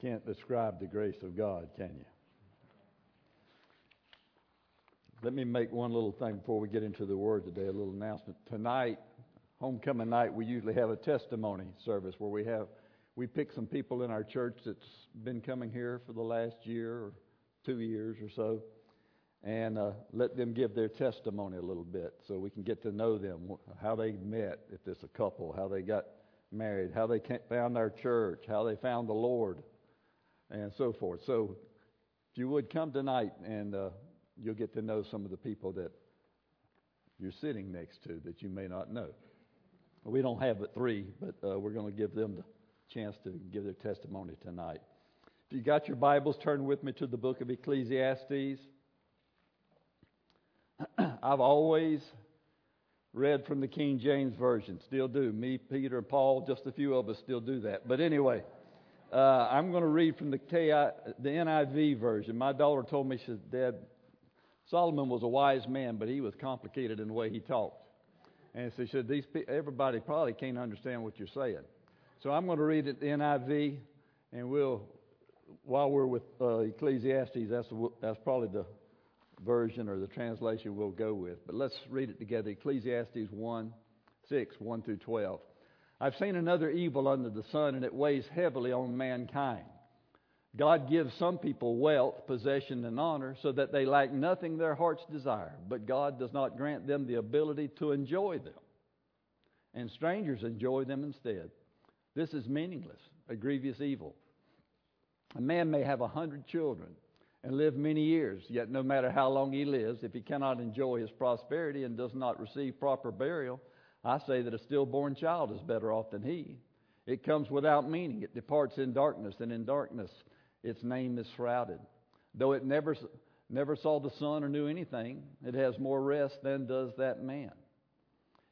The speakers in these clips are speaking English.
can't describe the grace of God, can you? Let me make one little thing before we get into the word today, a little announcement. Tonight, homecoming night, we usually have a testimony service where we have we pick some people in our church that's been coming here for the last year or two years or so, and uh, let them give their testimony a little bit so we can get to know them, how they met, if it's a couple, how they got married, how they found our church, how they found the Lord, and so forth. So, if you would come tonight, and uh, you'll get to know some of the people that you're sitting next to that you may not know. We don't have but three, but uh, we're going to give them the chance to give their testimony tonight. If you got your Bibles, turn with me to the book of Ecclesiastes. I've always read from the King James Version, still do. Me, Peter, and Paul, just a few of us still do that. But anyway, uh, I'm going to read from the, KI, the NIV version. My daughter told me, she said, Dad, Solomon was a wise man, but he was complicated in the way he talked. And so she said, These everybody probably can't understand what you're saying. So I'm going to read it the NIV, and we'll, while we're with uh, Ecclesiastes, that's, that's probably the version or the translation we'll go with. But let's read it together Ecclesiastes 1 6, 1 through 12. I've seen another evil under the sun, and it weighs heavily on mankind. God gives some people wealth, possession, and honor so that they lack nothing their hearts desire, but God does not grant them the ability to enjoy them. And strangers enjoy them instead. This is meaningless, a grievous evil. A man may have a hundred children and live many years, yet no matter how long he lives, if he cannot enjoy his prosperity and does not receive proper burial, I say that a stillborn child is better off than he. It comes without meaning. It departs in darkness, and in darkness its name is shrouded. Though it never, never saw the sun or knew anything, it has more rest than does that man.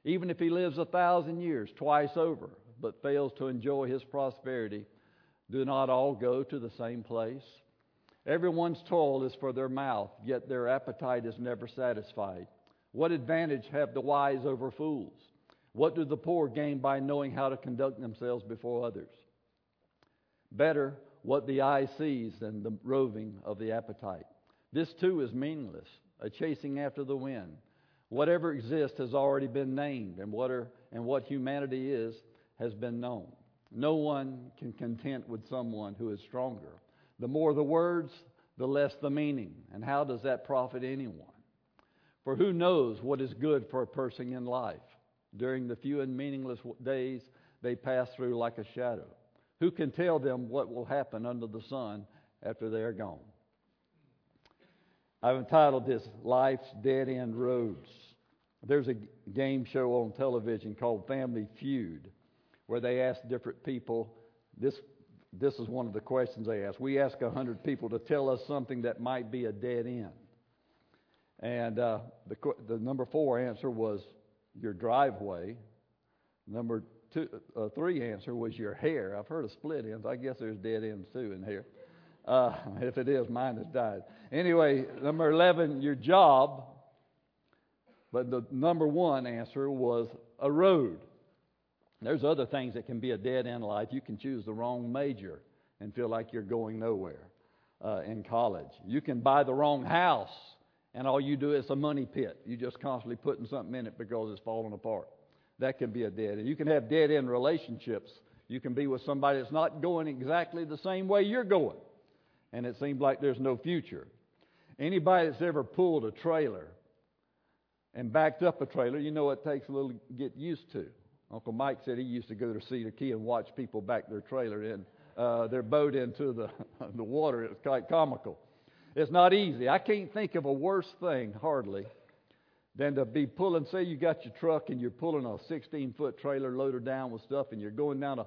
Even if he lives a thousand years twice over, but fails to enjoy his prosperity, do not all go to the same place? Everyone's toil is for their mouth, yet their appetite is never satisfied. What advantage have the wise over fools? What do the poor gain by knowing how to conduct themselves before others? Better what the eye sees than the roving of the appetite. This too is meaningless, a chasing after the wind. Whatever exists has already been named, and what, are, and what humanity is has been known. No one can content with someone who is stronger. The more the words, the less the meaning. And how does that profit anyone? For who knows what is good for a person in life? During the few and meaningless days they pass through like a shadow. Who can tell them what will happen under the sun after they are gone? I've entitled this Life's Dead End Roads. There's a game show on television called Family Feud where they ask different people this this is one of the questions they ask. We ask 100 people to tell us something that might be a dead end. And uh, the, the number four answer was your driveway. Number two, uh, three answer was your hair. I've heard of split ends. I guess there's dead ends too in here. Uh, if it is, mine has died. Anyway, number 11, your job. But the number one answer was a road. There's other things that can be a dead end life. You can choose the wrong major and feel like you're going nowhere uh, in college. You can buy the wrong house and all you do is a money pit. You're just constantly putting something in it because it's falling apart. That can be a dead end. You can have dead end relationships. You can be with somebody that's not going exactly the same way you're going, and it seems like there's no future. Anybody that's ever pulled a trailer and backed up a trailer, you know it takes a little to get used to. Uncle Mike said he used to go to Cedar Key and watch people back their trailer in, uh, their boat into the, the water. It was quite comical. It's not easy. I can't think of a worse thing, hardly, than to be pulling, say you got your truck and you're pulling a 16 foot trailer loaded down with stuff and you're going down a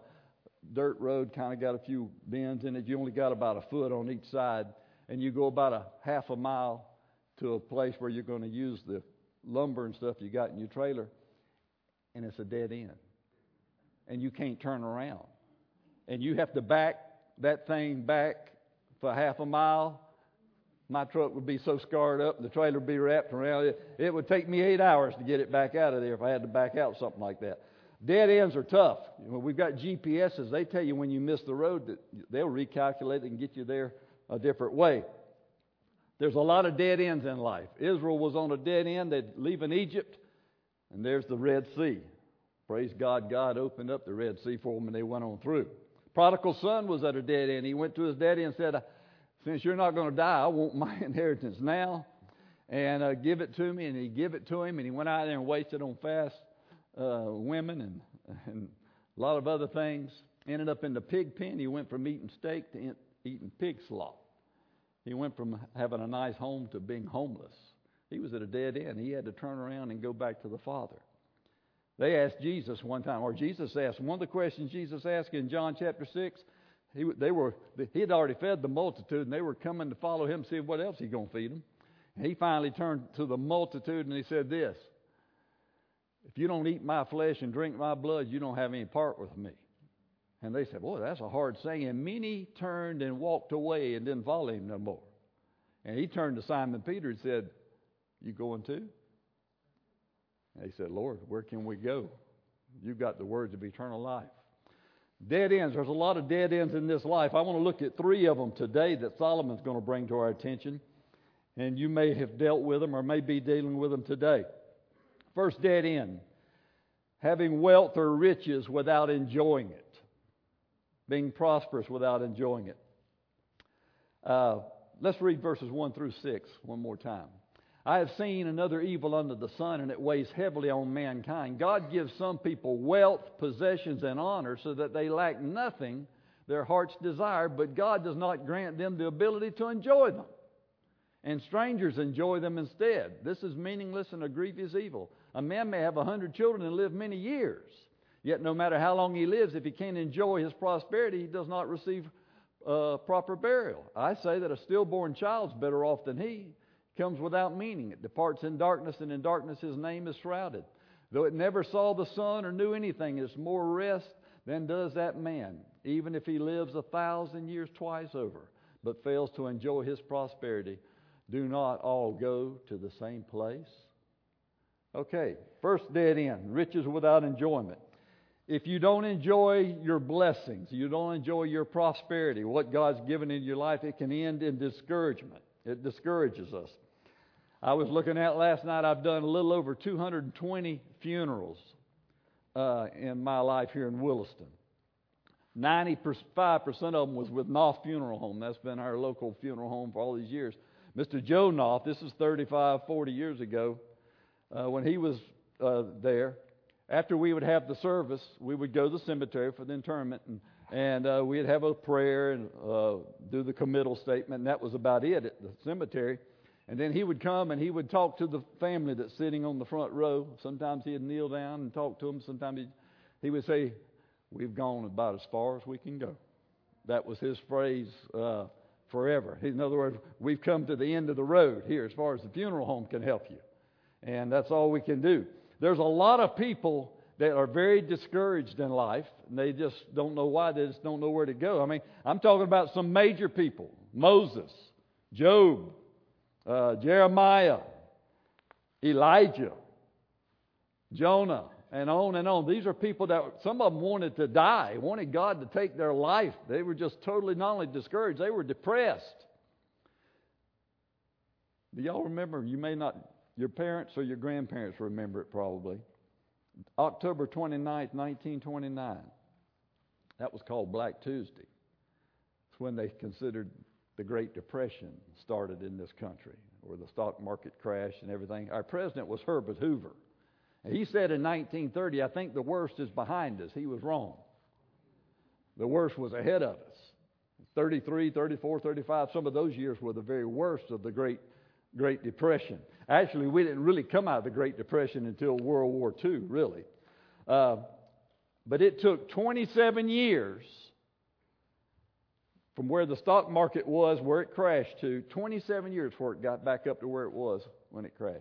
dirt road, kind of got a few bends in it. You only got about a foot on each side, and you go about a half a mile to a place where you're going to use the lumber and stuff you got in your trailer and it's a dead end. And you can't turn around. And you have to back that thing back for half a mile. My truck would be so scarred up, the trailer would be wrapped around it. It would take me eight hours to get it back out of there if I had to back out something like that. Dead ends are tough. We've got GPSs. They tell you when you miss the road that they'll recalculate and get you there a different way. There's a lot of dead ends in life. Israel was on a dead end. They'd leaving Egypt, and there's the Red Sea. Praise God, God opened up the Red Sea for them and they went on through. Prodigal son was at a dead end. He went to his daddy and said, Since you're not going to die, I want my inheritance now and uh, give it to me. And he gave it to him, and he went out there and wasted on fast uh, women and, and a lot of other things. Ended up in the pig pen. He went from eating steak to eating pig slop. He went from having a nice home to being homeless. He was at a dead end. He had to turn around and go back to the Father. They asked Jesus one time, or Jesus asked, one of the questions Jesus asked in John chapter 6, he, they were, he had already fed the multitude, and they were coming to follow him, see what else he's going to feed them. And he finally turned to the multitude and he said this If you don't eat my flesh and drink my blood, you don't have any part with me. And they said, Boy, that's a hard saying. And many turned and walked away and didn't follow him no more. And he turned to Simon Peter and said, You going too? And he said, Lord, where can we go? You've got the words of eternal life. Dead ends. There's a lot of dead ends in this life. I want to look at three of them today that Solomon's going to bring to our attention and you may have dealt with them or may be dealing with them today. First dead end having wealth or riches without enjoying it, being prosperous without enjoying it. Uh, let's read verses 1 through 6 one more time. I have seen another evil under the sun, and it weighs heavily on mankind. God gives some people wealth, possessions, and honor so that they lack nothing their hearts desire, but God does not grant them the ability to enjoy them and strangers enjoy them instead. This is meaningless and a grievous evil. A man may have a hundred children and live many years, yet no matter how long he lives, if he can't enjoy his prosperity, he does not receive uh, proper burial. I say that a stillborn child's better off than he. Comes without meaning. It departs in darkness, and in darkness his name is shrouded. Though it never saw the sun or knew anything, it's more rest than does that man, even if he lives a thousand years twice over, but fails to enjoy his prosperity do not all go to the same place? Okay, first dead end riches without enjoyment. If you don't enjoy your blessings, you don't enjoy your prosperity, what God's given in your life, it can end in discouragement. It discourages us. I was looking at last night, I've done a little over 220 funerals uh, in my life here in Williston. 95% of them was with Knauff Funeral Home. That's been our local funeral home for all these years. Mr. Joe Knauff, this is 35, 40 years ago, uh, when he was uh, there, after we would have the service, we would go to the cemetery for the interment, and, and uh, we'd have a prayer and uh, do the committal statement, and that was about it at the cemetery. And then he would come and he would talk to the family that's sitting on the front row. Sometimes he'd kneel down and talk to them. Sometimes he he would say, "We've gone about as far as we can go." That was his phrase uh, forever. In other words, we've come to the end of the road here as far as the funeral home can help you. And that's all we can do. There's a lot of people that are very discouraged in life, and they just don't know why. They just don't know where to go. I mean, I'm talking about some major people Moses, Job, uh, Jeremiah, Elijah, Jonah, and on and on. These are people that some of them wanted to die, wanted God to take their life. They were just totally not only discouraged, they were depressed. Do y'all remember? You may not, your parents or your grandparents remember it probably. October 29, 1929. That was called Black Tuesday. It's when they considered the Great Depression started in this country, where the stock market crashed and everything. Our president was Herbert Hoover. And He said in 1930, I think the worst is behind us. He was wrong. The worst was ahead of us. 33, 34, 35, some of those years were the very worst of the Great, Great Depression. Actually, we didn't really come out of the Great Depression until World War II, really. Uh, but it took 27 years from where the stock market was, where it crashed to, 27 years before it got back up to where it was when it crashed.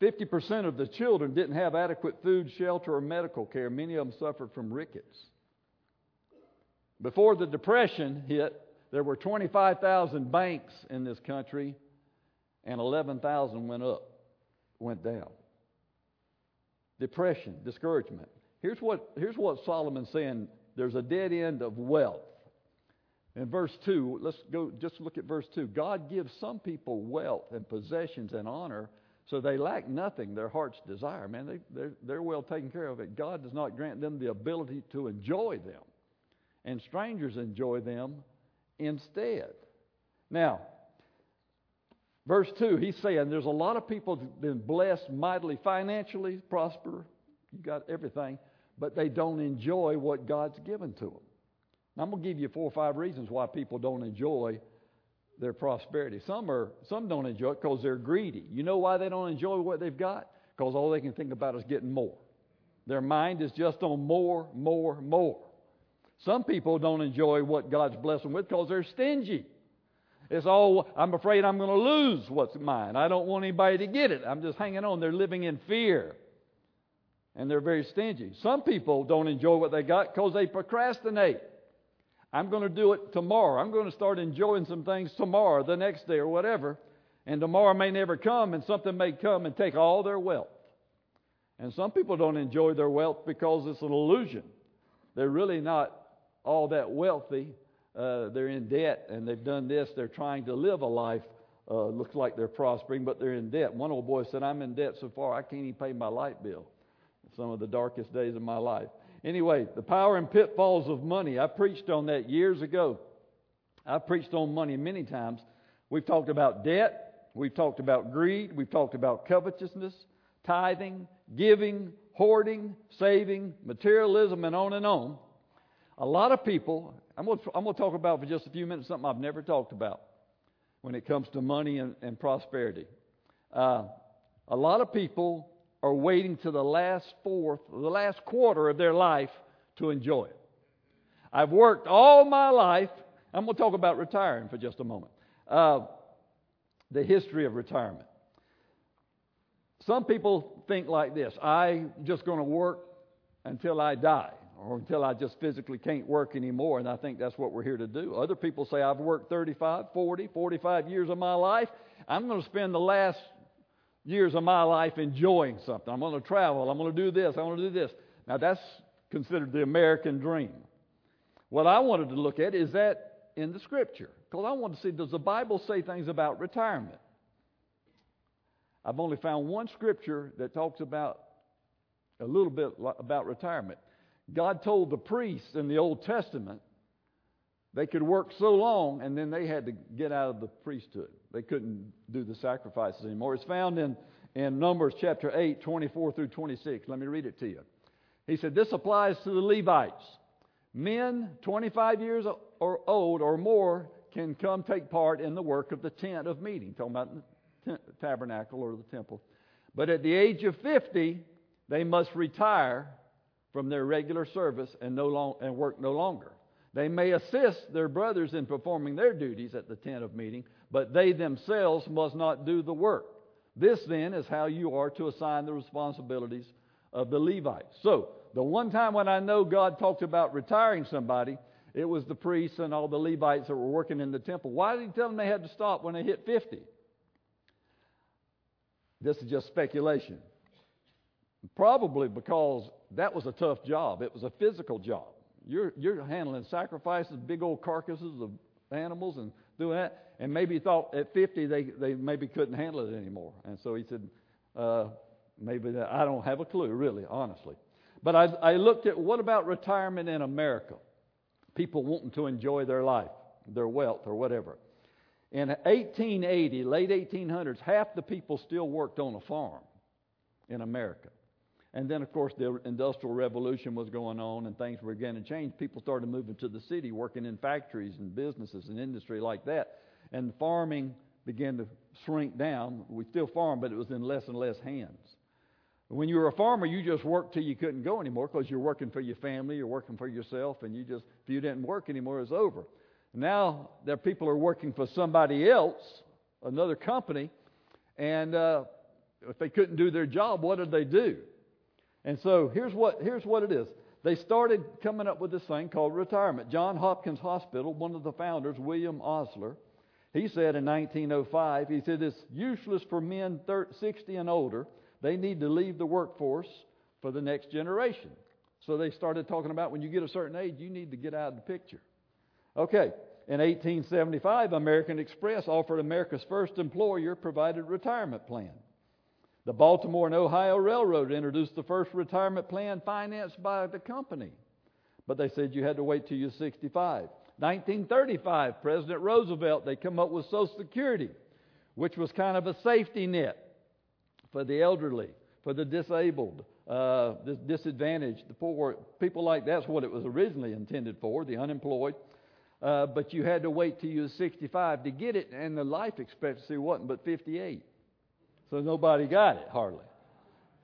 50% of the children didn't have adequate food, shelter, or medical care. Many of them suffered from rickets. Before the Depression hit, there were 25,000 banks in this country, and 11,000 went up, went down. depression, discouragement. Here's what, here's what Solomon's saying there's a dead end of wealth. In verse 2, let's go just look at verse 2. God gives some people wealth and possessions and honor, so they lack nothing their heart's desire. Man, they, they're, they're well taken care of it. God does not grant them the ability to enjoy them, and strangers enjoy them instead. Now, verse 2, he's saying there's a lot of people that have been blessed mightily financially, prosper, you got everything, but they don't enjoy what God's given to them. Now, I'm going to give you four or five reasons why people don't enjoy their prosperity. Some are some don't enjoy it because they're greedy. You know why they don't enjoy what they've got? Because all they can think about is getting more. Their mind is just on more, more, more. Some people don't enjoy what God's blessed them with because they're stingy. It's all, I'm afraid I'm going to lose what's mine. I don't want anybody to get it. I'm just hanging on. They're living in fear. And they're very stingy. Some people don't enjoy what they got because they procrastinate. I'm going to do it tomorrow. I'm going to start enjoying some things tomorrow, the next day, or whatever. And tomorrow may never come, and something may come and take all their wealth. And some people don't enjoy their wealth because it's an illusion. They're really not all that wealthy. Uh, they're in debt, and they've done this. They're trying to live a life. Uh, looks like they're prospering, but they're in debt. One old boy said, I'm in debt so far I can't even pay my light bill. Some of the darkest days of my life. Anyway, the power and pitfalls of money. I preached on that years ago. I've preached on money many times. We've talked about debt. We've talked about greed. We've talked about covetousness, tithing, giving, hoarding, saving, materialism, and on and on. A lot of people, I'm going, to, talk about for just a few minutes something I've never talked about when it comes to money and, and prosperity. Uh, a lot of people are waiting to the last fourth, the last quarter of their life to enjoy it. I've worked all my life. I'm going to talk about retiring for just a moment. Uh, the history of retirement. Some people think like this I'm just going to work until I die or until I just physically can't work anymore, and I think that's what we're here to do. Other people say I've worked 35, 40, 45 years of my life. I'm going to spend the last years of my life enjoying something. I'm going to travel. I'm going to do this. I'm going to do this. Now, that's considered the American dream. What I wanted to look at is that in the Scripture. Because I want to see does the Bible say things about retirement? I've only found one Scripture that talks about a little bit about retirement. God told the priests in the Old Testament they could work so long and then they had to get out of the priesthood. They couldn't do the sacrifices anymore. It's found in, in Numbers chapter 8, 24 through 26. Let me read it to you. He said, This applies to the Levites. Men 25 years or old or more can come take part in the work of the tent of meeting, talking about the tabernacle or the temple. But at the age of 50, they must retire from their regular service and, no long, and work no longer. They may assist their brothers in performing their duties at the tent of meeting, but they themselves must not do the work. This then is how you are to assign the responsibilities of the Levites. So, the one time when I know God talked about retiring somebody, it was the priests and all the Levites that were working in the temple. Why did he tell them they had to stop when they hit 50? This is just speculation. Probably because that was a tough job. It was a physical job. You're, you're handling sacrifices, big old carcasses of animals, and doing that. And maybe he thought at 50 they, they maybe couldn't handle it anymore. And so he said, uh, maybe that, I don't have a clue, really, honestly. But I, I looked at what about retirement in America? People wanting to enjoy their life, their wealth, or whatever. In 1880, late 1800s, half the people still worked on a farm in America. And then, of course, the Industrial Revolution was going on and things were beginning to change. People started moving to the city, working in factories and businesses and industry like that. And farming began to shrink down. We still farm, but it was in less and less hands. When you were a farmer, you just worked till you couldn't go anymore because you're working for your family, you're working for yourself, and you just, if you didn't work anymore, it was over. Now, there people are working for somebody else, another company, and uh, if they couldn't do their job, what did they do? And so here's what, here's what it is. They started coming up with this thing called retirement. John Hopkins Hospital, one of the founders, William Osler, he said in 1905, he said it's useless for men 30, 60 and older. They need to leave the workforce for the next generation. So they started talking about when you get a certain age, you need to get out of the picture. Okay, in 1875, American Express offered America's first employer provided retirement plan. The Baltimore and Ohio Railroad introduced the first retirement plan financed by the company. But they said you had to wait till you're 65. 1935, President Roosevelt, they come up with Social Security, which was kind of a safety net for the elderly, for the disabled, uh, the disadvantaged, the poor, people like that's what it was originally intended for, the unemployed. Uh, but you had to wait till you were 65 to get it, and the life expectancy wasn't but 58. So nobody got it, hardly.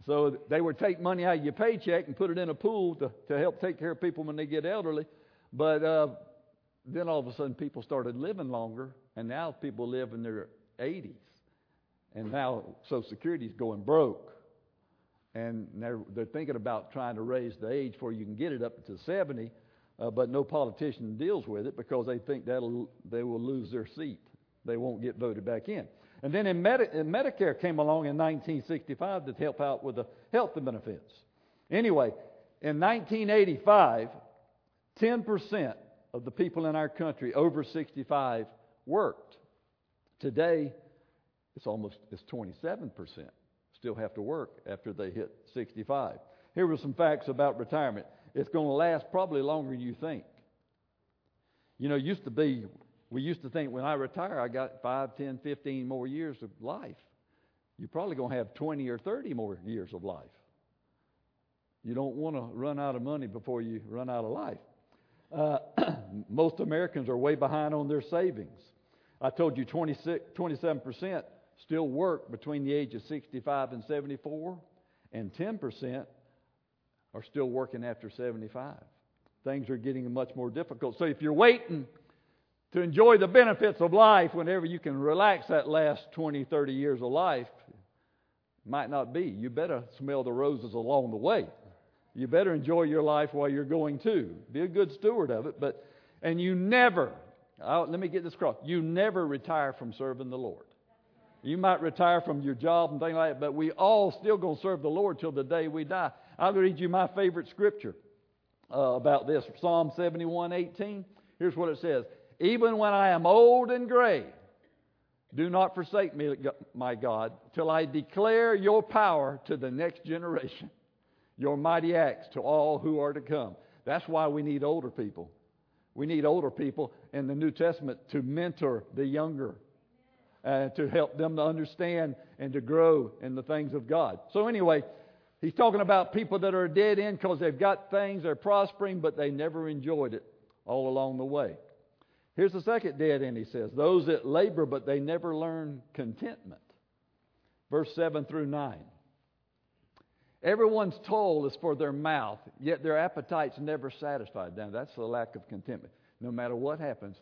So they would take money out of your paycheck and put it in a pool to, to help take care of people when they get elderly. But uh, then all of a sudden people started living longer, and now people live in their 80s. And now Social Security is going broke. And they're, they're thinking about trying to raise the age where you can get it up to 70, uh, but no politician deals with it because they think that'll, they will lose their seat. They won't get voted back in. And then in Medi- Medicare came along in 1965 to help out with the health benefits. Anyway, in 1985, 10% of the people in our country over 65 worked. Today, it's almost it's 27% still have to work after they hit 65. Here were some facts about retirement. It's going to last probably longer than you think. You know, used to be we used to think when I retire I got 5, 10, 15 more years of life. You're probably going to have 20 or 30 more years of life. You don't want to run out of money before you run out of life. Uh, most Americans are way behind on their savings. I told you 26, 27% still work between the age of 65 and 74, and 10% are still working after 75. Things are getting much more difficult. So if you're waiting to enjoy the benefits of life whenever you can relax that last 20, 30 years of life, might not be. You better smell the roses along the way. You better enjoy your life while you're going too. Be a good steward of it, but and you never, let me get this across. You never retire from serving the Lord. You might retire from your job and things like that, but we all still to serve the Lord till the day we die. I'll read you my favorite scripture uh, about this Psalm 71 18. Here's what it says Even when I am old and gray, do not forsake me, my God, till I declare your power to the next generation your mighty acts to all who are to come. That's why we need older people. We need older people in the New Testament to mentor the younger, uh, to help them to understand and to grow in the things of God. So, anyway, he's talking about people that are dead end because they've got things, they're prospering, but they never enjoyed it all along the way. Here's the second dead end, he says those that labor, but they never learn contentment. Verse 7 through 9. Everyone's toil is for their mouth, yet their appetite's never satisfied. Now, that's the lack of contentment. No matter what happens,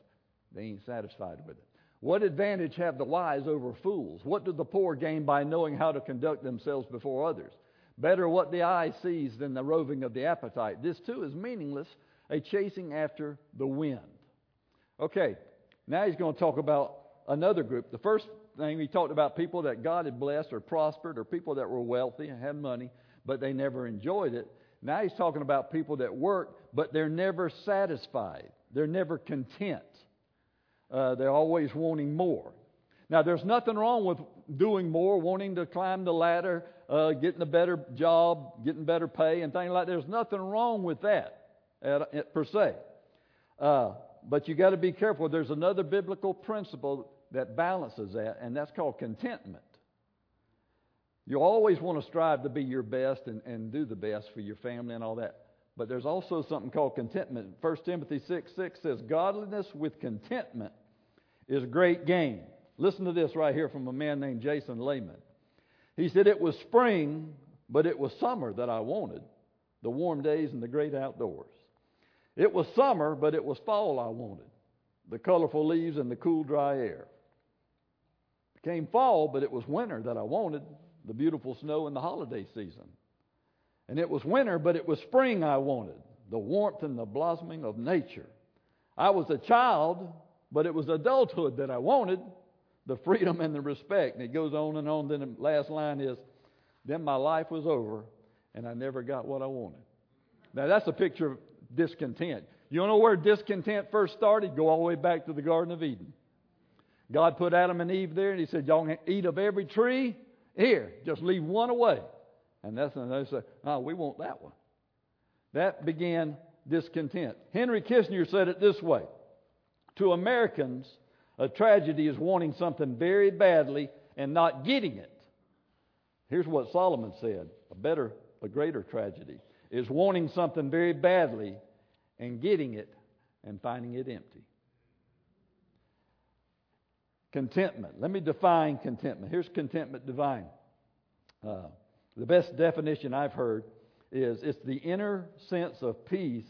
they ain't satisfied with it. What advantage have the wise over fools? What do the poor gain by knowing how to conduct themselves before others? Better what the eye sees than the roving of the appetite. This too is meaningless, a chasing after the wind. Okay, now he's going to talk about another group. The first thing he talked about people that God had blessed or prospered or people that were wealthy and had money but they never enjoyed it. Now he's talking about people that work, but they're never satisfied. They're never content. Uh, they're always wanting more. Now, there's nothing wrong with doing more, wanting to climb the ladder, uh, getting a better job, getting better pay, and things like that. There's nothing wrong with that at, at, per se. Uh, but you got to be careful. There's another biblical principle that balances that, and that's called contentment. You always want to strive to be your best and, and do the best for your family and all that. But there's also something called contentment. 1 Timothy 6 6 says, Godliness with contentment is great gain. Listen to this right here from a man named Jason Lehman. He said, It was spring, but it was summer that I wanted, the warm days and the great outdoors. It was summer, but it was fall I wanted, the colorful leaves and the cool, dry air. It came fall, but it was winter that I wanted, the beautiful snow and the holiday season. And it was winter, but it was spring I wanted, the warmth and the blossoming of nature. I was a child, but it was adulthood that I wanted, the freedom and the respect. And it goes on and on. Then the last line is, then my life was over, and I never got what I wanted. Now, that's a picture discontent. You know where discontent first started? Go all the way back to the Garden of Eden. God put Adam and Eve there, and He said, Y'all can eat of every tree. Here, just leave one away. And that's when they said, No, we want that one. That began discontent. Henry Kissinger said it this way To Americans, a tragedy is wanting something very badly and not getting it. Here's what Solomon said a better, a greater tragedy is wanting something very badly and getting it and finding it empty. Contentment. Let me define contentment. Here's contentment divine. Uh, the best definition I've heard is it's the inner sense of peace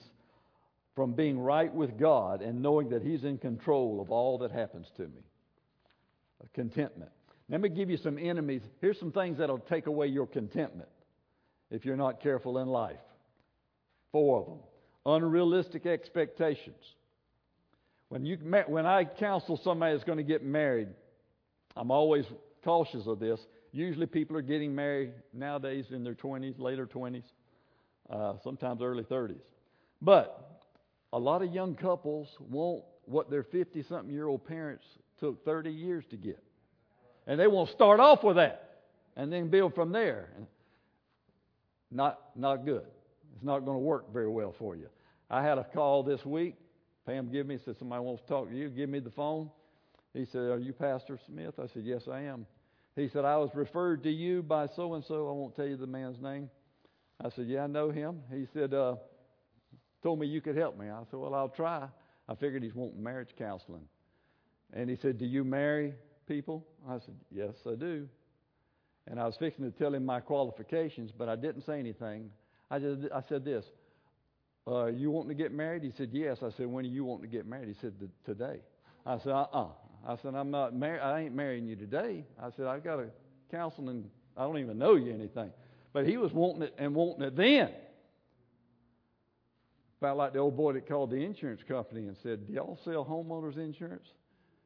from being right with God and knowing that He's in control of all that happens to me. Contentment. Let me give you some enemies. Here's some things that'll take away your contentment if you're not careful in life. Four of them. Unrealistic expectations. When, you, when I counsel somebody that's going to get married, I'm always cautious of this. Usually people are getting married nowadays in their 20s, later 20s, uh, sometimes early 30s. But a lot of young couples want what their 50 something year old parents took 30 years to get. And they want to start off with that and then build from there. Not, not good. It's not going to work very well for you. I had a call this week. Pam give me, said, somebody wants to talk to you. Give me the phone. He said, Are you Pastor Smith? I said, Yes, I am. He said, I was referred to you by so and so. I won't tell you the man's name. I said, Yeah, I know him. He said, uh, Told me you could help me. I said, Well, I'll try. I figured he's wanting marriage counseling. And he said, Do you marry people? I said, Yes, I do. And I was fixing to tell him my qualifications, but I didn't say anything. I, just, I said this uh, You want to get married? He said, Yes. I said, When are you wanting to get married? He said, Today. I said, Uh uh I said, I'm not married. I ain't marrying you today. I said, I've got a counseling. I don't even know you anything. But he was wanting it and wanting it then. About like the old boy that called the insurance company and said, Do y'all sell homeowners insurance?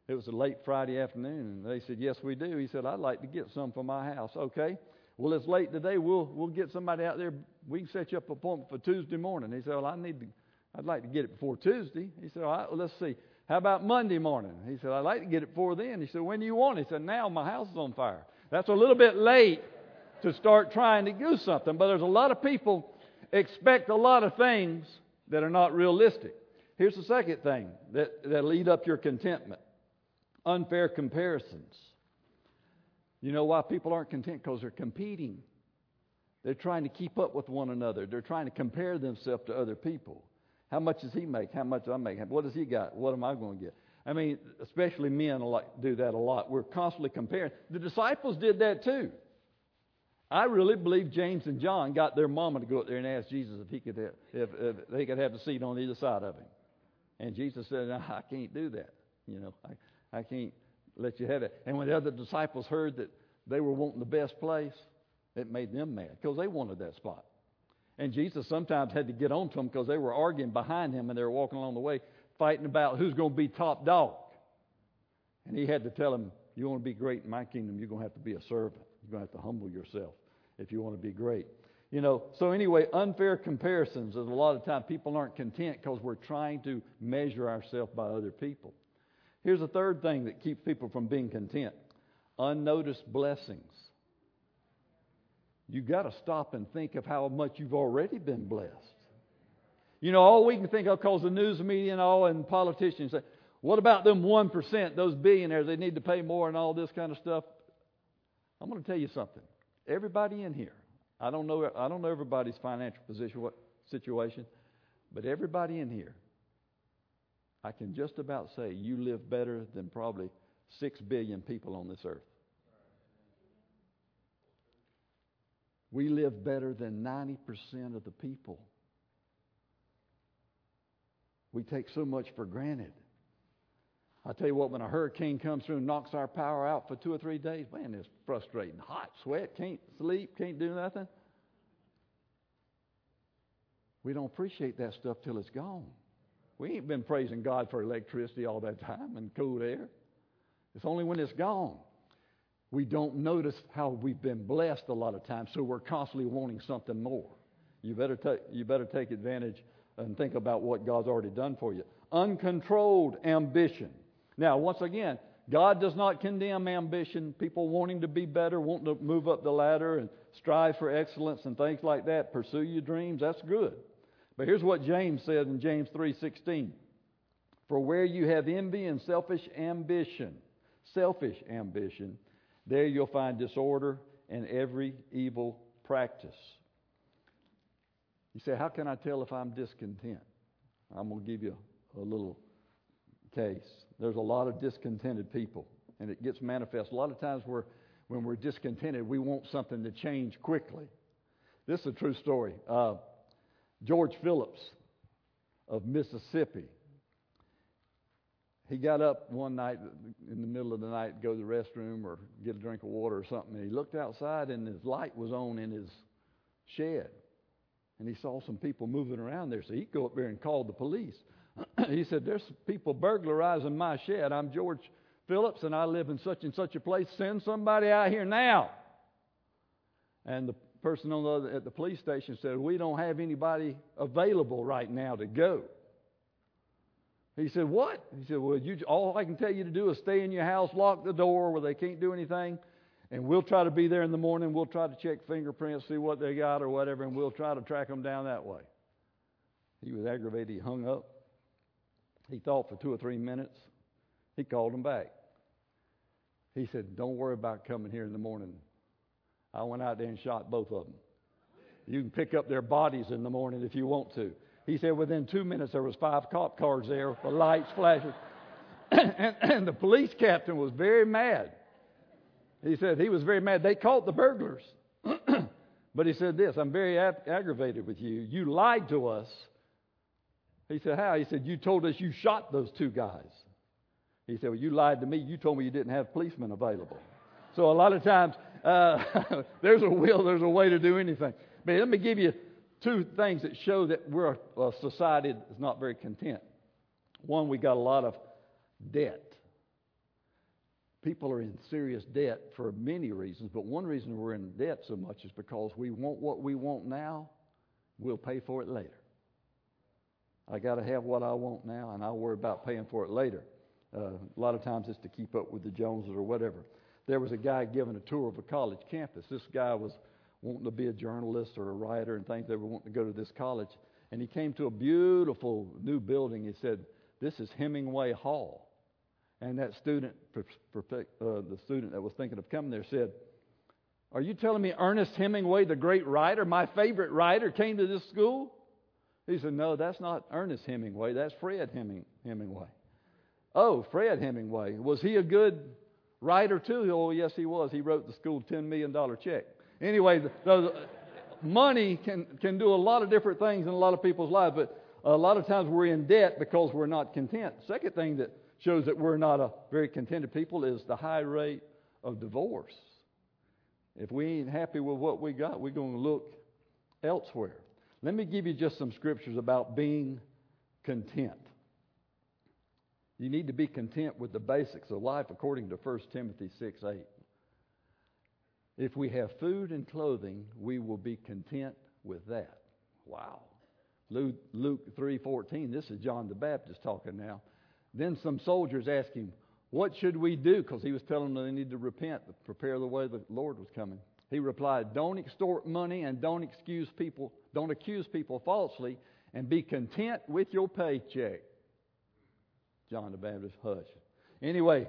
It was a late Friday afternoon, and they said, Yes, we do. He said, I'd like to get some for my house. Okay. Well, it's late today. We'll we'll get somebody out there. We can set you up an appointment for Tuesday morning. He said, Well, I need to. I'd like to get it before Tuesday. He said, All right, well, let's see. How about Monday morning? He said, I'd like to get it before then. He said, When do you want it? He said, Now my house is on fire. That's a little bit late to start trying to do something, but there's a lot of people expect a lot of things that are not realistic. Here's the second thing that, that lead up your contentment unfair comparisons. You know why people aren't content? Because they're competing. They're trying to keep up with one another. They're trying to compare themselves to other people. How much does he make? How much do I make? What does he got? What am I going to get? I mean, especially men do that a lot. We're constantly comparing. The disciples did that too. I really believe James and John got their mama to go up there and ask Jesus if he could have, if, if they could have the seat on either side of him. And Jesus said, no, "I can't do that. You know, I, I can't let you have it. And when the other disciples heard that they were wanting the best place, it made them mad because they wanted that spot. And Jesus sometimes had to get on to them because they were arguing behind him and they were walking along the way fighting about who's going to be top dog. And he had to tell them, You want to be great in my kingdom, you're going to have to be a servant. You're going to have to humble yourself if you want to be great. You know, so anyway, unfair comparisons is a lot of time people aren't content because we're trying to measure ourselves by other people. Here's a third thing that keeps people from being content unnoticed blessings. You've got to stop and think of how much you've already been blessed. You know, all we can think of because the news media and all and politicians say, what about them 1%, those billionaires, they need to pay more and all this kind of stuff? I'm going to tell you something. Everybody in here, I don't know, I don't know everybody's financial position, what situation, but everybody in here I can just about say you live better than probably six billion people on this earth. We live better than 90% of the people. We take so much for granted. I tell you what, when a hurricane comes through and knocks our power out for two or three days, man, it's frustrating. Hot, sweat, can't sleep, can't do nothing. We don't appreciate that stuff till it's gone. We ain't been praising God for electricity all that time and cool air. It's only when it's gone. We don't notice how we've been blessed a lot of times, so we're constantly wanting something more. You better, take, you better take advantage and think about what God's already done for you. Uncontrolled ambition. Now, once again, God does not condemn ambition, people wanting to be better, wanting to move up the ladder and strive for excellence and things like that. Pursue your dreams, that's good. But here's what James said in James 3:16. For where you have envy and selfish ambition, selfish ambition, there you'll find disorder and every evil practice. You say, How can I tell if I'm discontent? I'm going to give you a little case. There's a lot of discontented people, and it gets manifest. A lot of times we're, when we're discontented, we want something to change quickly. This is a true story. Uh, George Phillips of Mississippi he got up one night in the middle of the night to go to the restroom or get a drink of water or something, and he looked outside and his light was on in his shed. And he saw some people moving around there, so he'd go up there and call the police. he said, There's people burglarizing my shed. I'm George Phillips, and I live in such and such a place. Send somebody out here now. And the person on the other, at the police station said, We don't have anybody available right now to go. He said, What? He said, Well, you, all I can tell you to do is stay in your house, lock the door where they can't do anything, and we'll try to be there in the morning. We'll try to check fingerprints, see what they got or whatever, and we'll try to track them down that way. He was aggravated. He hung up. He thought for two or three minutes. He called him back. He said, Don't worry about coming here in the morning. I went out there and shot both of them. You can pick up their bodies in the morning if you want to. He said within two minutes there was five cop cars there the lights flashing. and, and the police captain was very mad. He said he was very mad. They caught the burglars. but he said this I'm very ag- aggravated with you. You lied to us. He said, How? He said, You told us you shot those two guys. He said, Well, you lied to me. You told me you didn't have policemen available. So a lot of times, uh, there's a will, there's a way to do anything. But let me give you two things that show that we're a society that's not very content. One, we got a lot of debt. People are in serious debt for many reasons, but one reason we're in debt so much is because we want what we want now, we'll pay for it later. I got to have what I want now, and I'll worry about paying for it later. Uh, a lot of times it's to keep up with the Joneses or whatever. There was a guy giving a tour of a college campus. This guy was wanting to be a journalist or a writer and things. They were wanting to go to this college. And he came to a beautiful new building. He said, This is Hemingway Hall. And that student, uh, the student that was thinking of coming there, said, Are you telling me Ernest Hemingway, the great writer, my favorite writer, came to this school? He said, No, that's not Ernest Hemingway. That's Fred Heming- Hemingway. Oh, Fred Hemingway. Was he a good writer too? Oh, yes, he was. He wrote the school $10 million check. Anyway, money can, can do a lot of different things in a lot of people's lives, but a lot of times we're in debt because we're not content. Second thing that shows that we're not a very contented people is the high rate of divorce. If we ain't happy with what we got, we're going to look elsewhere. Let me give you just some scriptures about being content. You need to be content with the basics of life according to 1 Timothy 6 8. If we have food and clothing, we will be content with that. Wow. Luke, Luke 3:14. This is John the Baptist talking now. Then some soldiers asked him, "What should we do?" Because he was telling them they need to repent, prepare the way the Lord was coming. He replied, "Don't extort money and don't excuse people. Don't accuse people falsely, and be content with your paycheck." John the Baptist, hush. Anyway,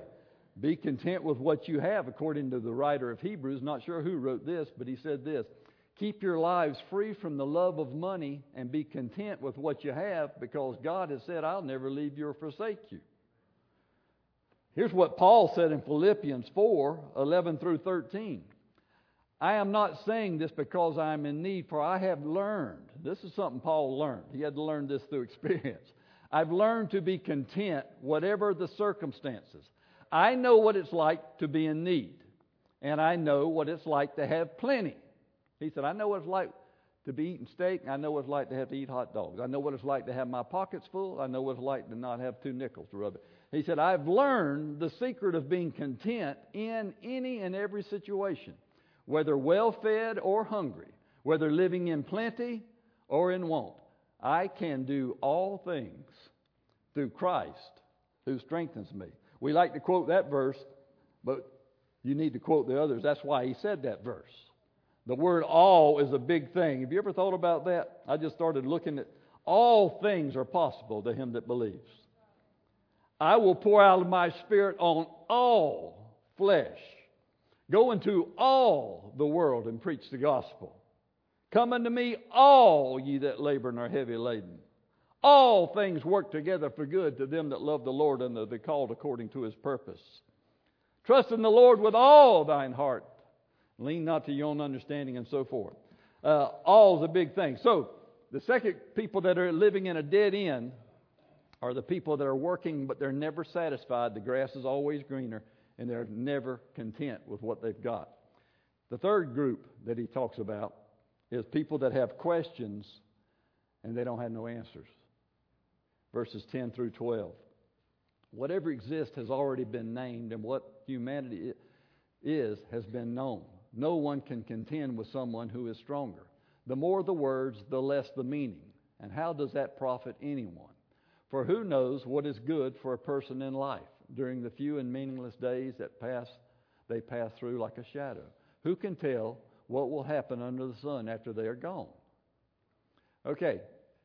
be content with what you have, according to the writer of Hebrews. Not sure who wrote this, but he said this Keep your lives free from the love of money and be content with what you have because God has said, I'll never leave you or forsake you. Here's what Paul said in Philippians 4 11 through 13. I am not saying this because I am in need, for I have learned. This is something Paul learned. He had to learn this through experience. I've learned to be content, whatever the circumstances. I know what it's like to be in need, and I know what it's like to have plenty. He said, I know what it's like to be eating steak. I know what it's like to have to eat hot dogs. I know what it's like to have my pockets full. I know what it's like to not have two nickels to rub it. He said, I've learned the secret of being content in any and every situation, whether well fed or hungry, whether living in plenty or in want. I can do all things through Christ who strengthens me. We like to quote that verse, but you need to quote the others. That's why he said that verse. The word all is a big thing. Have you ever thought about that? I just started looking at all things are possible to him that believes. I will pour out of my spirit on all flesh. Go into all the world and preach the gospel. Come unto me, all ye that labor and are heavy laden. All things work together for good to them that love the Lord and are called according to his purpose. Trust in the Lord with all thine heart. Lean not to your own understanding and so forth. Uh, all is a big thing. So, the second people that are living in a dead end are the people that are working but they're never satisfied. The grass is always greener and they're never content with what they've got. The third group that he talks about is people that have questions and they don't have no answers. Verses 10 through 12. Whatever exists has already been named, and what humanity is has been known. No one can contend with someone who is stronger. The more the words, the less the meaning. And how does that profit anyone? For who knows what is good for a person in life during the few and meaningless days that pass they pass through like a shadow? Who can tell what will happen under the sun after they are gone? Okay,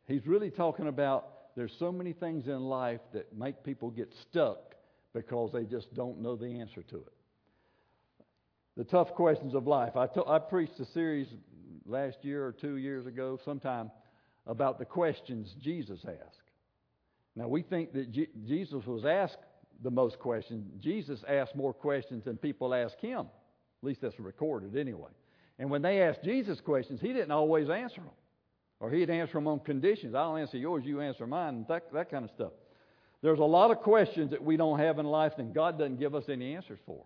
he's really talking about there's so many things in life that make people get stuck because they just don't know the answer to it. The tough questions of life. I, to, I preached a series last year or two years ago, sometime, about the questions Jesus asked. Now, we think that Jesus was asked the most questions. Jesus asked more questions than people ask him. At least that's recorded anyway. And when they asked Jesus questions, he didn't always answer them. Or he'd answer them on conditions. I'll answer yours, you answer mine, and that, that kind of stuff. There's a lot of questions that we don't have in life and God doesn't give us any answers for.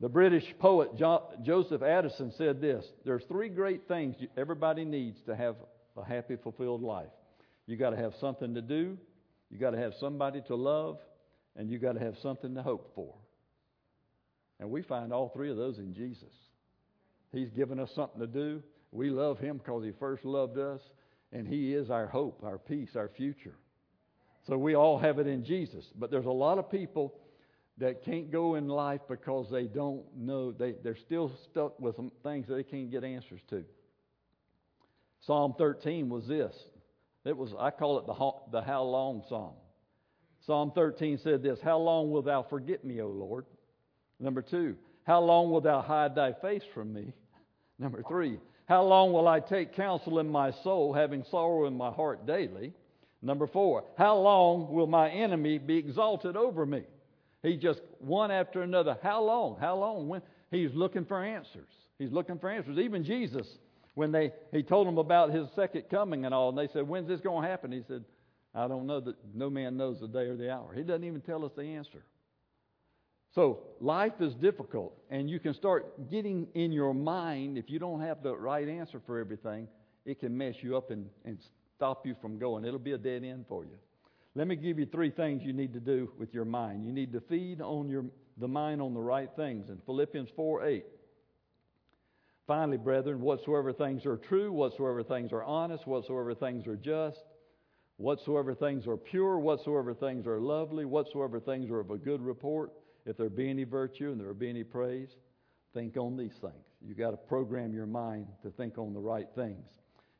The British poet jo- Joseph Addison said this There's three great things everybody needs to have a happy, fulfilled life. You got to have something to do, you got to have somebody to love, and you got to have something to hope for. And we find all three of those in Jesus. He's given us something to do. We love Him because He first loved us, and He is our hope, our peace, our future. So we all have it in Jesus. But there's a lot of people that can't go in life because they don't know, they, they're still stuck with some things they can't get answers to. Psalm 13 was this. It was, I call it the, the how long psalm. Psalm 13 said this How long wilt thou forget me, O Lord? Number two, how long wilt thou hide thy face from me? Number three, how long will I take counsel in my soul, having sorrow in my heart daily? Number four, how long will my enemy be exalted over me? He just one after another. How long? How long? When he's looking for answers. He's looking for answers. Even Jesus, when they he told them about his second coming and all, and they said, "When's this going to happen?" He said, "I don't know. That no man knows the day or the hour." He doesn't even tell us the answer. So life is difficult, and you can start getting in your mind if you don't have the right answer for everything. It can mess you up and, and stop you from going. It'll be a dead end for you. Let me give you three things you need to do with your mind. You need to feed on your, the mind on the right things. In Philippians 4 8. Finally, brethren, whatsoever things are true, whatsoever things are honest, whatsoever things are just, whatsoever things are pure, whatsoever things are lovely, whatsoever things are of a good report, if there be any virtue and there be any praise, think on these things. You've got to program your mind to think on the right things.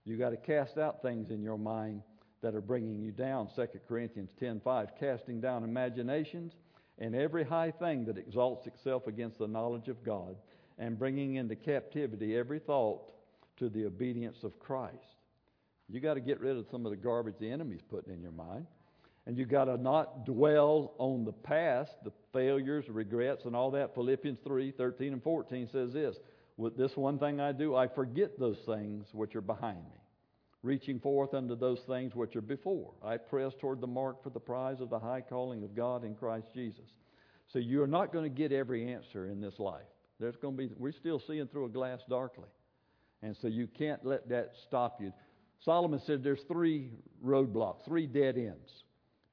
You've got to cast out things in your mind that are bringing you down. 2 Corinthians 10:5, casting down imaginations and every high thing that exalts itself against the knowledge of God, and bringing into captivity every thought to the obedience of Christ. You got to get rid of some of the garbage the enemy's putting in your mind. And you've got to not dwell on the past, the failures, regrets, and all that. Philippians 3 13 and 14 says this With this one thing I do, I forget those things which are behind me reaching forth unto those things which are before. I press toward the mark for the prize of the high calling of God in Christ Jesus. So you're not going to get every answer in this life. There's going to be we're still seeing through a glass darkly. And so you can't let that stop you. Solomon said there's three roadblocks, three dead ends.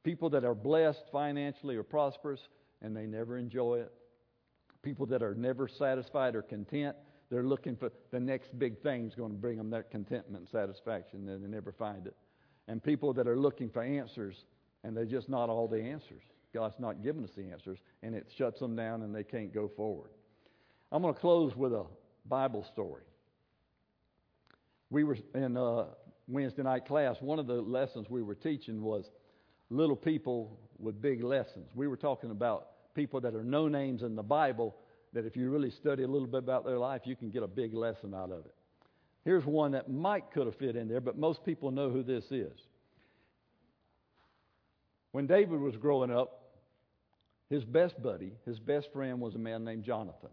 People that are blessed financially or prosperous and they never enjoy it. People that are never satisfied or content, they're looking for the next big thing is going to bring them that contentment and satisfaction, and they never find it. And people that are looking for answers, and they're just not all the answers. God's not giving us the answers, and it shuts them down, and they can't go forward. I'm going to close with a Bible story. We were in uh, Wednesday night class. One of the lessons we were teaching was little people with big lessons. We were talking about people that are no names in the Bible that if you really study a little bit about their life, you can get a big lesson out of it. Here's one that might could have fit in there, but most people know who this is. When David was growing up, his best buddy, his best friend was a man named Jonathan.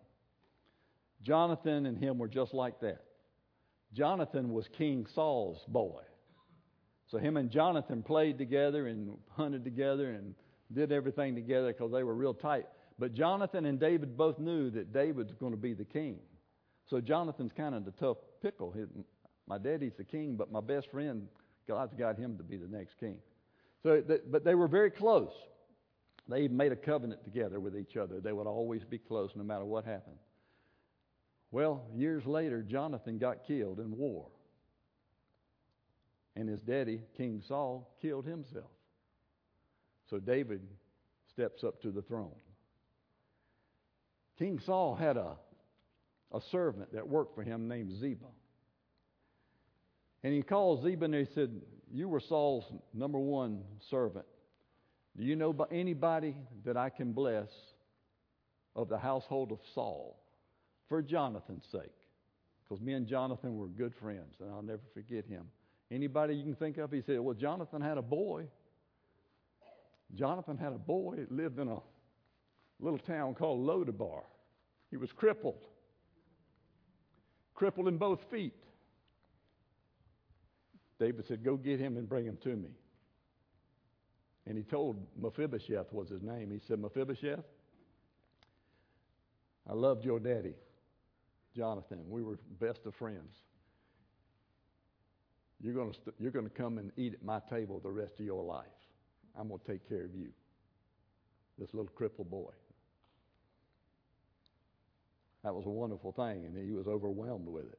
Jonathan and him were just like that. Jonathan was King Saul's boy. So him and Jonathan played together and hunted together and did everything together because they were real tight. But Jonathan and David both knew that David's going to be the king. So Jonathan's kind of the tough pickle. His, my daddy's the king, but my best friend, God's got him to be the next king. So, but they were very close. They made a covenant together with each other. They would always be close no matter what happened. Well, years later, Jonathan got killed in war. And his daddy, King Saul, killed himself. So David steps up to the throne. King Saul had a, a servant that worked for him named Ziba. And he called Ziba and he said, You were Saul's number one servant. Do you know anybody that I can bless of the household of Saul for Jonathan's sake? Because me and Jonathan were good friends, and I'll never forget him. Anybody you can think of? He said, Well, Jonathan had a boy. Jonathan had a boy that lived in a little town called Lodabar. He was crippled, crippled in both feet. David said, Go get him and bring him to me. And he told Mephibosheth was his name. He said, Mephibosheth, I loved your daddy, Jonathan. We were best of friends. You're going to, st- you're going to come and eat at my table the rest of your life. I'm going to take care of you, this little crippled boy. That was a wonderful thing, and he was overwhelmed with it.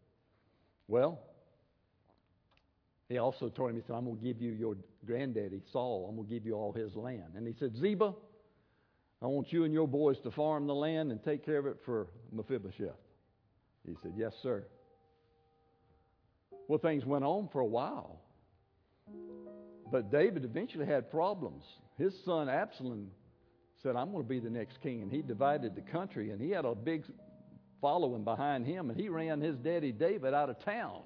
Well, he also told him, he said, I'm going to give you your granddaddy, Saul, I'm going to give you all his land. And he said, Ziba, I want you and your boys to farm the land and take care of it for Mephibosheth. He said, Yes, sir. Well, things went on for a while. But David eventually had problems. His son Absalom said, I'm going to be the next king. And he divided the country, and he had a big following behind him, and he ran his daddy David out of town.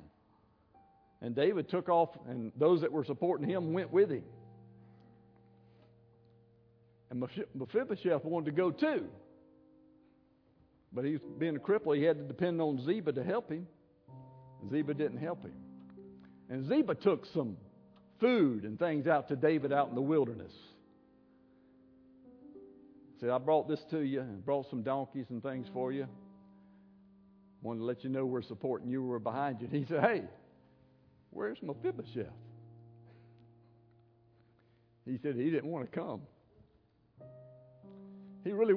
And David took off, and those that were supporting him went with him. And Mephibosheth wanted to go too. But he being a cripple, he had to depend on Ziba to help him. Ziba didn't help him. And Ziba took some food and things out to David out in the wilderness. Said, I brought this to you and brought some donkeys and things for you. Wanted to let you know we're supporting you, we're behind you. And he said, Hey, where's Mephibosheth? He said he didn't want to come. He really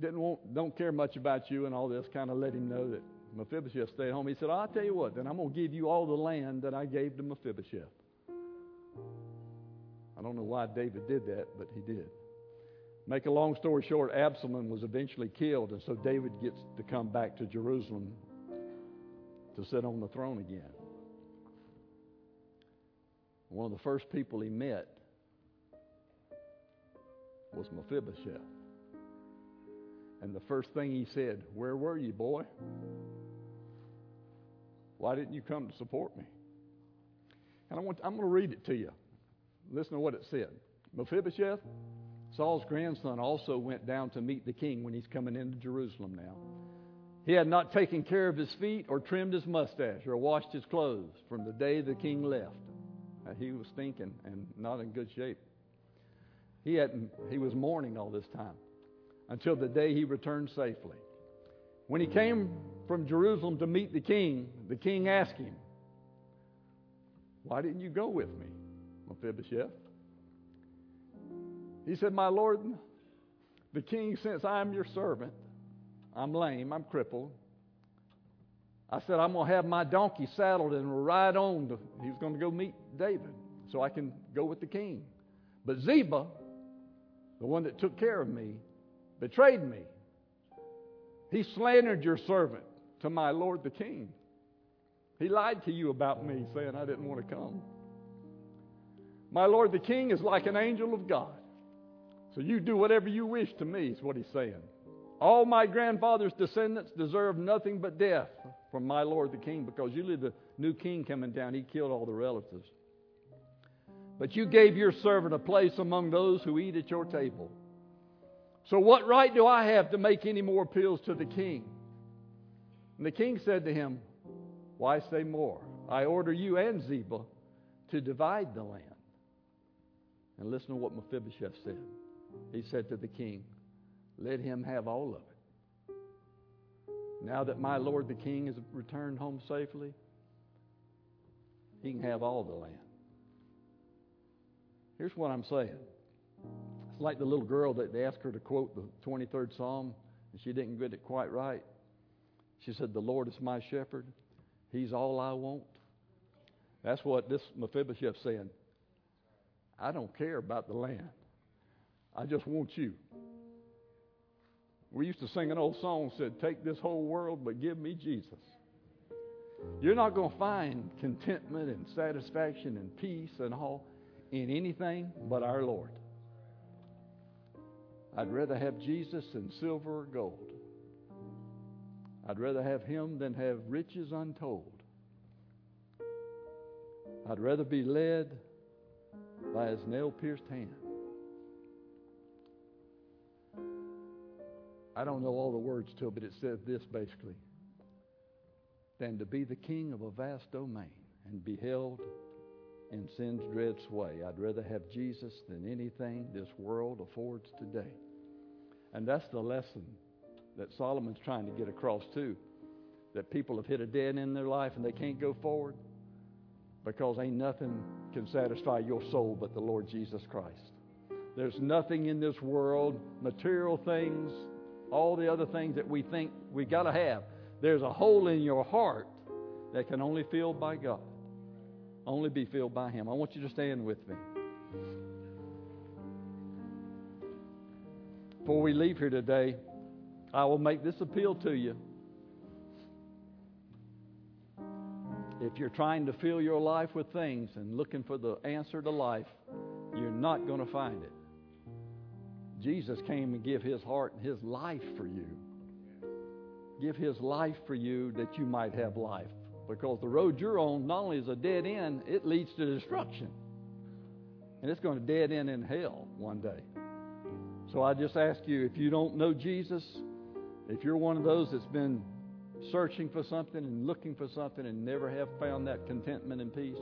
didn't want, don't care much about you and all this, kind of let him know that Mephibosheth stayed home. He said, I'll tell you what, then I'm going to give you all the land that I gave to Mephibosheth. I don't know why David did that, but he did. Make a long story short, Absalom was eventually killed, and so David gets to come back to Jerusalem to sit on the throne again. One of the first people he met was Mephibosheth. And the first thing he said, Where were you, boy? Why didn't you come to support me? And I want, I'm going to read it to you. Listen to what it said. Mephibosheth, Saul's grandson, also went down to meet the king when he's coming into Jerusalem now. He had not taken care of his feet or trimmed his mustache or washed his clothes from the day the king left. He was stinking and not in good shape. He, hadn't, he was mourning all this time until the day he returned safely. When he came from Jerusalem to meet the king, the king asked him, Why didn't you go with me, Mephibosheth? He said, My Lord, the king, since I'm your servant, I'm lame, I'm crippled. I said, I'm going to have my donkey saddled and ride on. To, he was going to go meet David so I can go with the king. But Ziba, the one that took care of me, betrayed me. He slandered your servant to my lord the king. He lied to you about me, saying I didn't want to come. My lord the king is like an angel of God. So you do whatever you wish to me, is what he's saying. All my grandfather's descendants deserve nothing but death from my lord the king because usually the new king coming down, he killed all the relatives. But you gave your servant a place among those who eat at your table. So, what right do I have to make any more appeals to the king? And the king said to him, Why say more? I order you and Ziba to divide the land. And listen to what Mephibosheth said. He said to the king, Let him have all of it. Now that my lord the king has returned home safely, he can have all the land. Here's what I'm saying. It's like the little girl that they asked her to quote the 23rd Psalm, and she didn't get it quite right. She said, The Lord is my shepherd. He's all I want. That's what this Mephibosheth's saying. I don't care about the land. I just want you. We used to sing an old song that said, Take this whole world, but give me Jesus. You're not going to find contentment and satisfaction and peace and all in anything but our Lord. I'd rather have Jesus than silver or gold. I'd rather have Him than have riches untold. I'd rather be led by His nail pierced hand. I don't know all the words to it, but it says this basically than to be the king of a vast domain and be held in sin's dread sway. I'd rather have Jesus than anything this world affords today. And that's the lesson that Solomon's trying to get across, too. That people have hit a dead end in their life and they can't go forward because ain't nothing can satisfy your soul but the Lord Jesus Christ. There's nothing in this world, material things, all the other things that we think we got to have. There's a hole in your heart that can only filled by God, only be filled by Him. I want you to stand with me. Before we leave here today, I will make this appeal to you. If you're trying to fill your life with things and looking for the answer to life, you're not going to find it. Jesus came and gave his heart and his life for you. Give his life for you that you might have life. Because the road you're on not only is a dead end, it leads to destruction. And it's going to dead end in hell one day. So I just ask you if you don't know Jesus, if you're one of those that's been searching for something and looking for something and never have found that contentment and peace,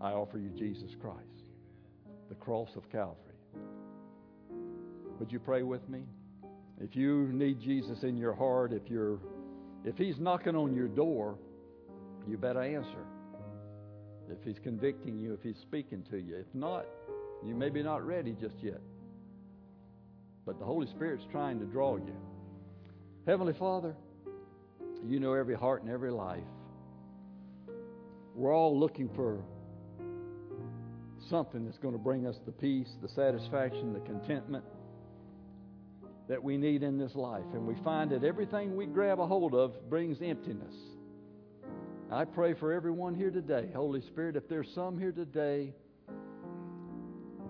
I offer you Jesus Christ, the cross of Calvary. Would you pray with me? If you need Jesus in your heart, if you're if he's knocking on your door, you better answer. If he's convicting you, if he's speaking to you. If not, you may be not ready just yet. But the Holy Spirit's trying to draw you. Heavenly Father, you know every heart and every life. We're all looking for something that's going to bring us the peace, the satisfaction, the contentment that we need in this life. And we find that everything we grab a hold of brings emptiness. I pray for everyone here today, Holy Spirit, if there's some here today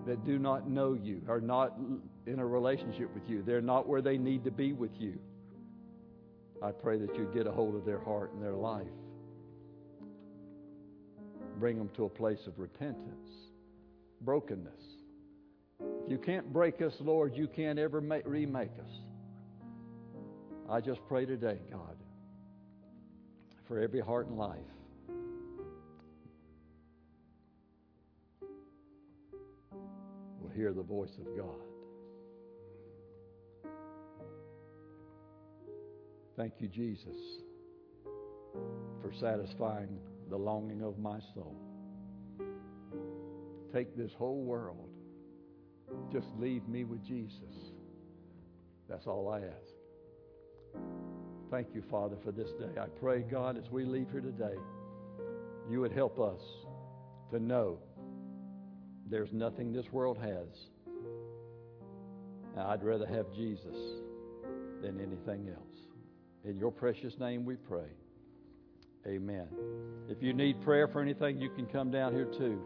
that do not know you, are not in a relationship with you, they're not where they need to be with you. I pray that you get a hold of their heart and their life. Bring them to a place of repentance, brokenness. If you can't break us, Lord, you can't ever make, remake us. I just pray today, God, for every heart and life. Hear the voice of God. Thank you, Jesus, for satisfying the longing of my soul. Take this whole world. Just leave me with Jesus. That's all I ask. Thank you, Father, for this day. I pray, God, as we leave here today, you would help us to know there's nothing this world has. I'd rather have Jesus than anything else. In your precious name we pray. Amen. If you need prayer for anything, you can come down here too.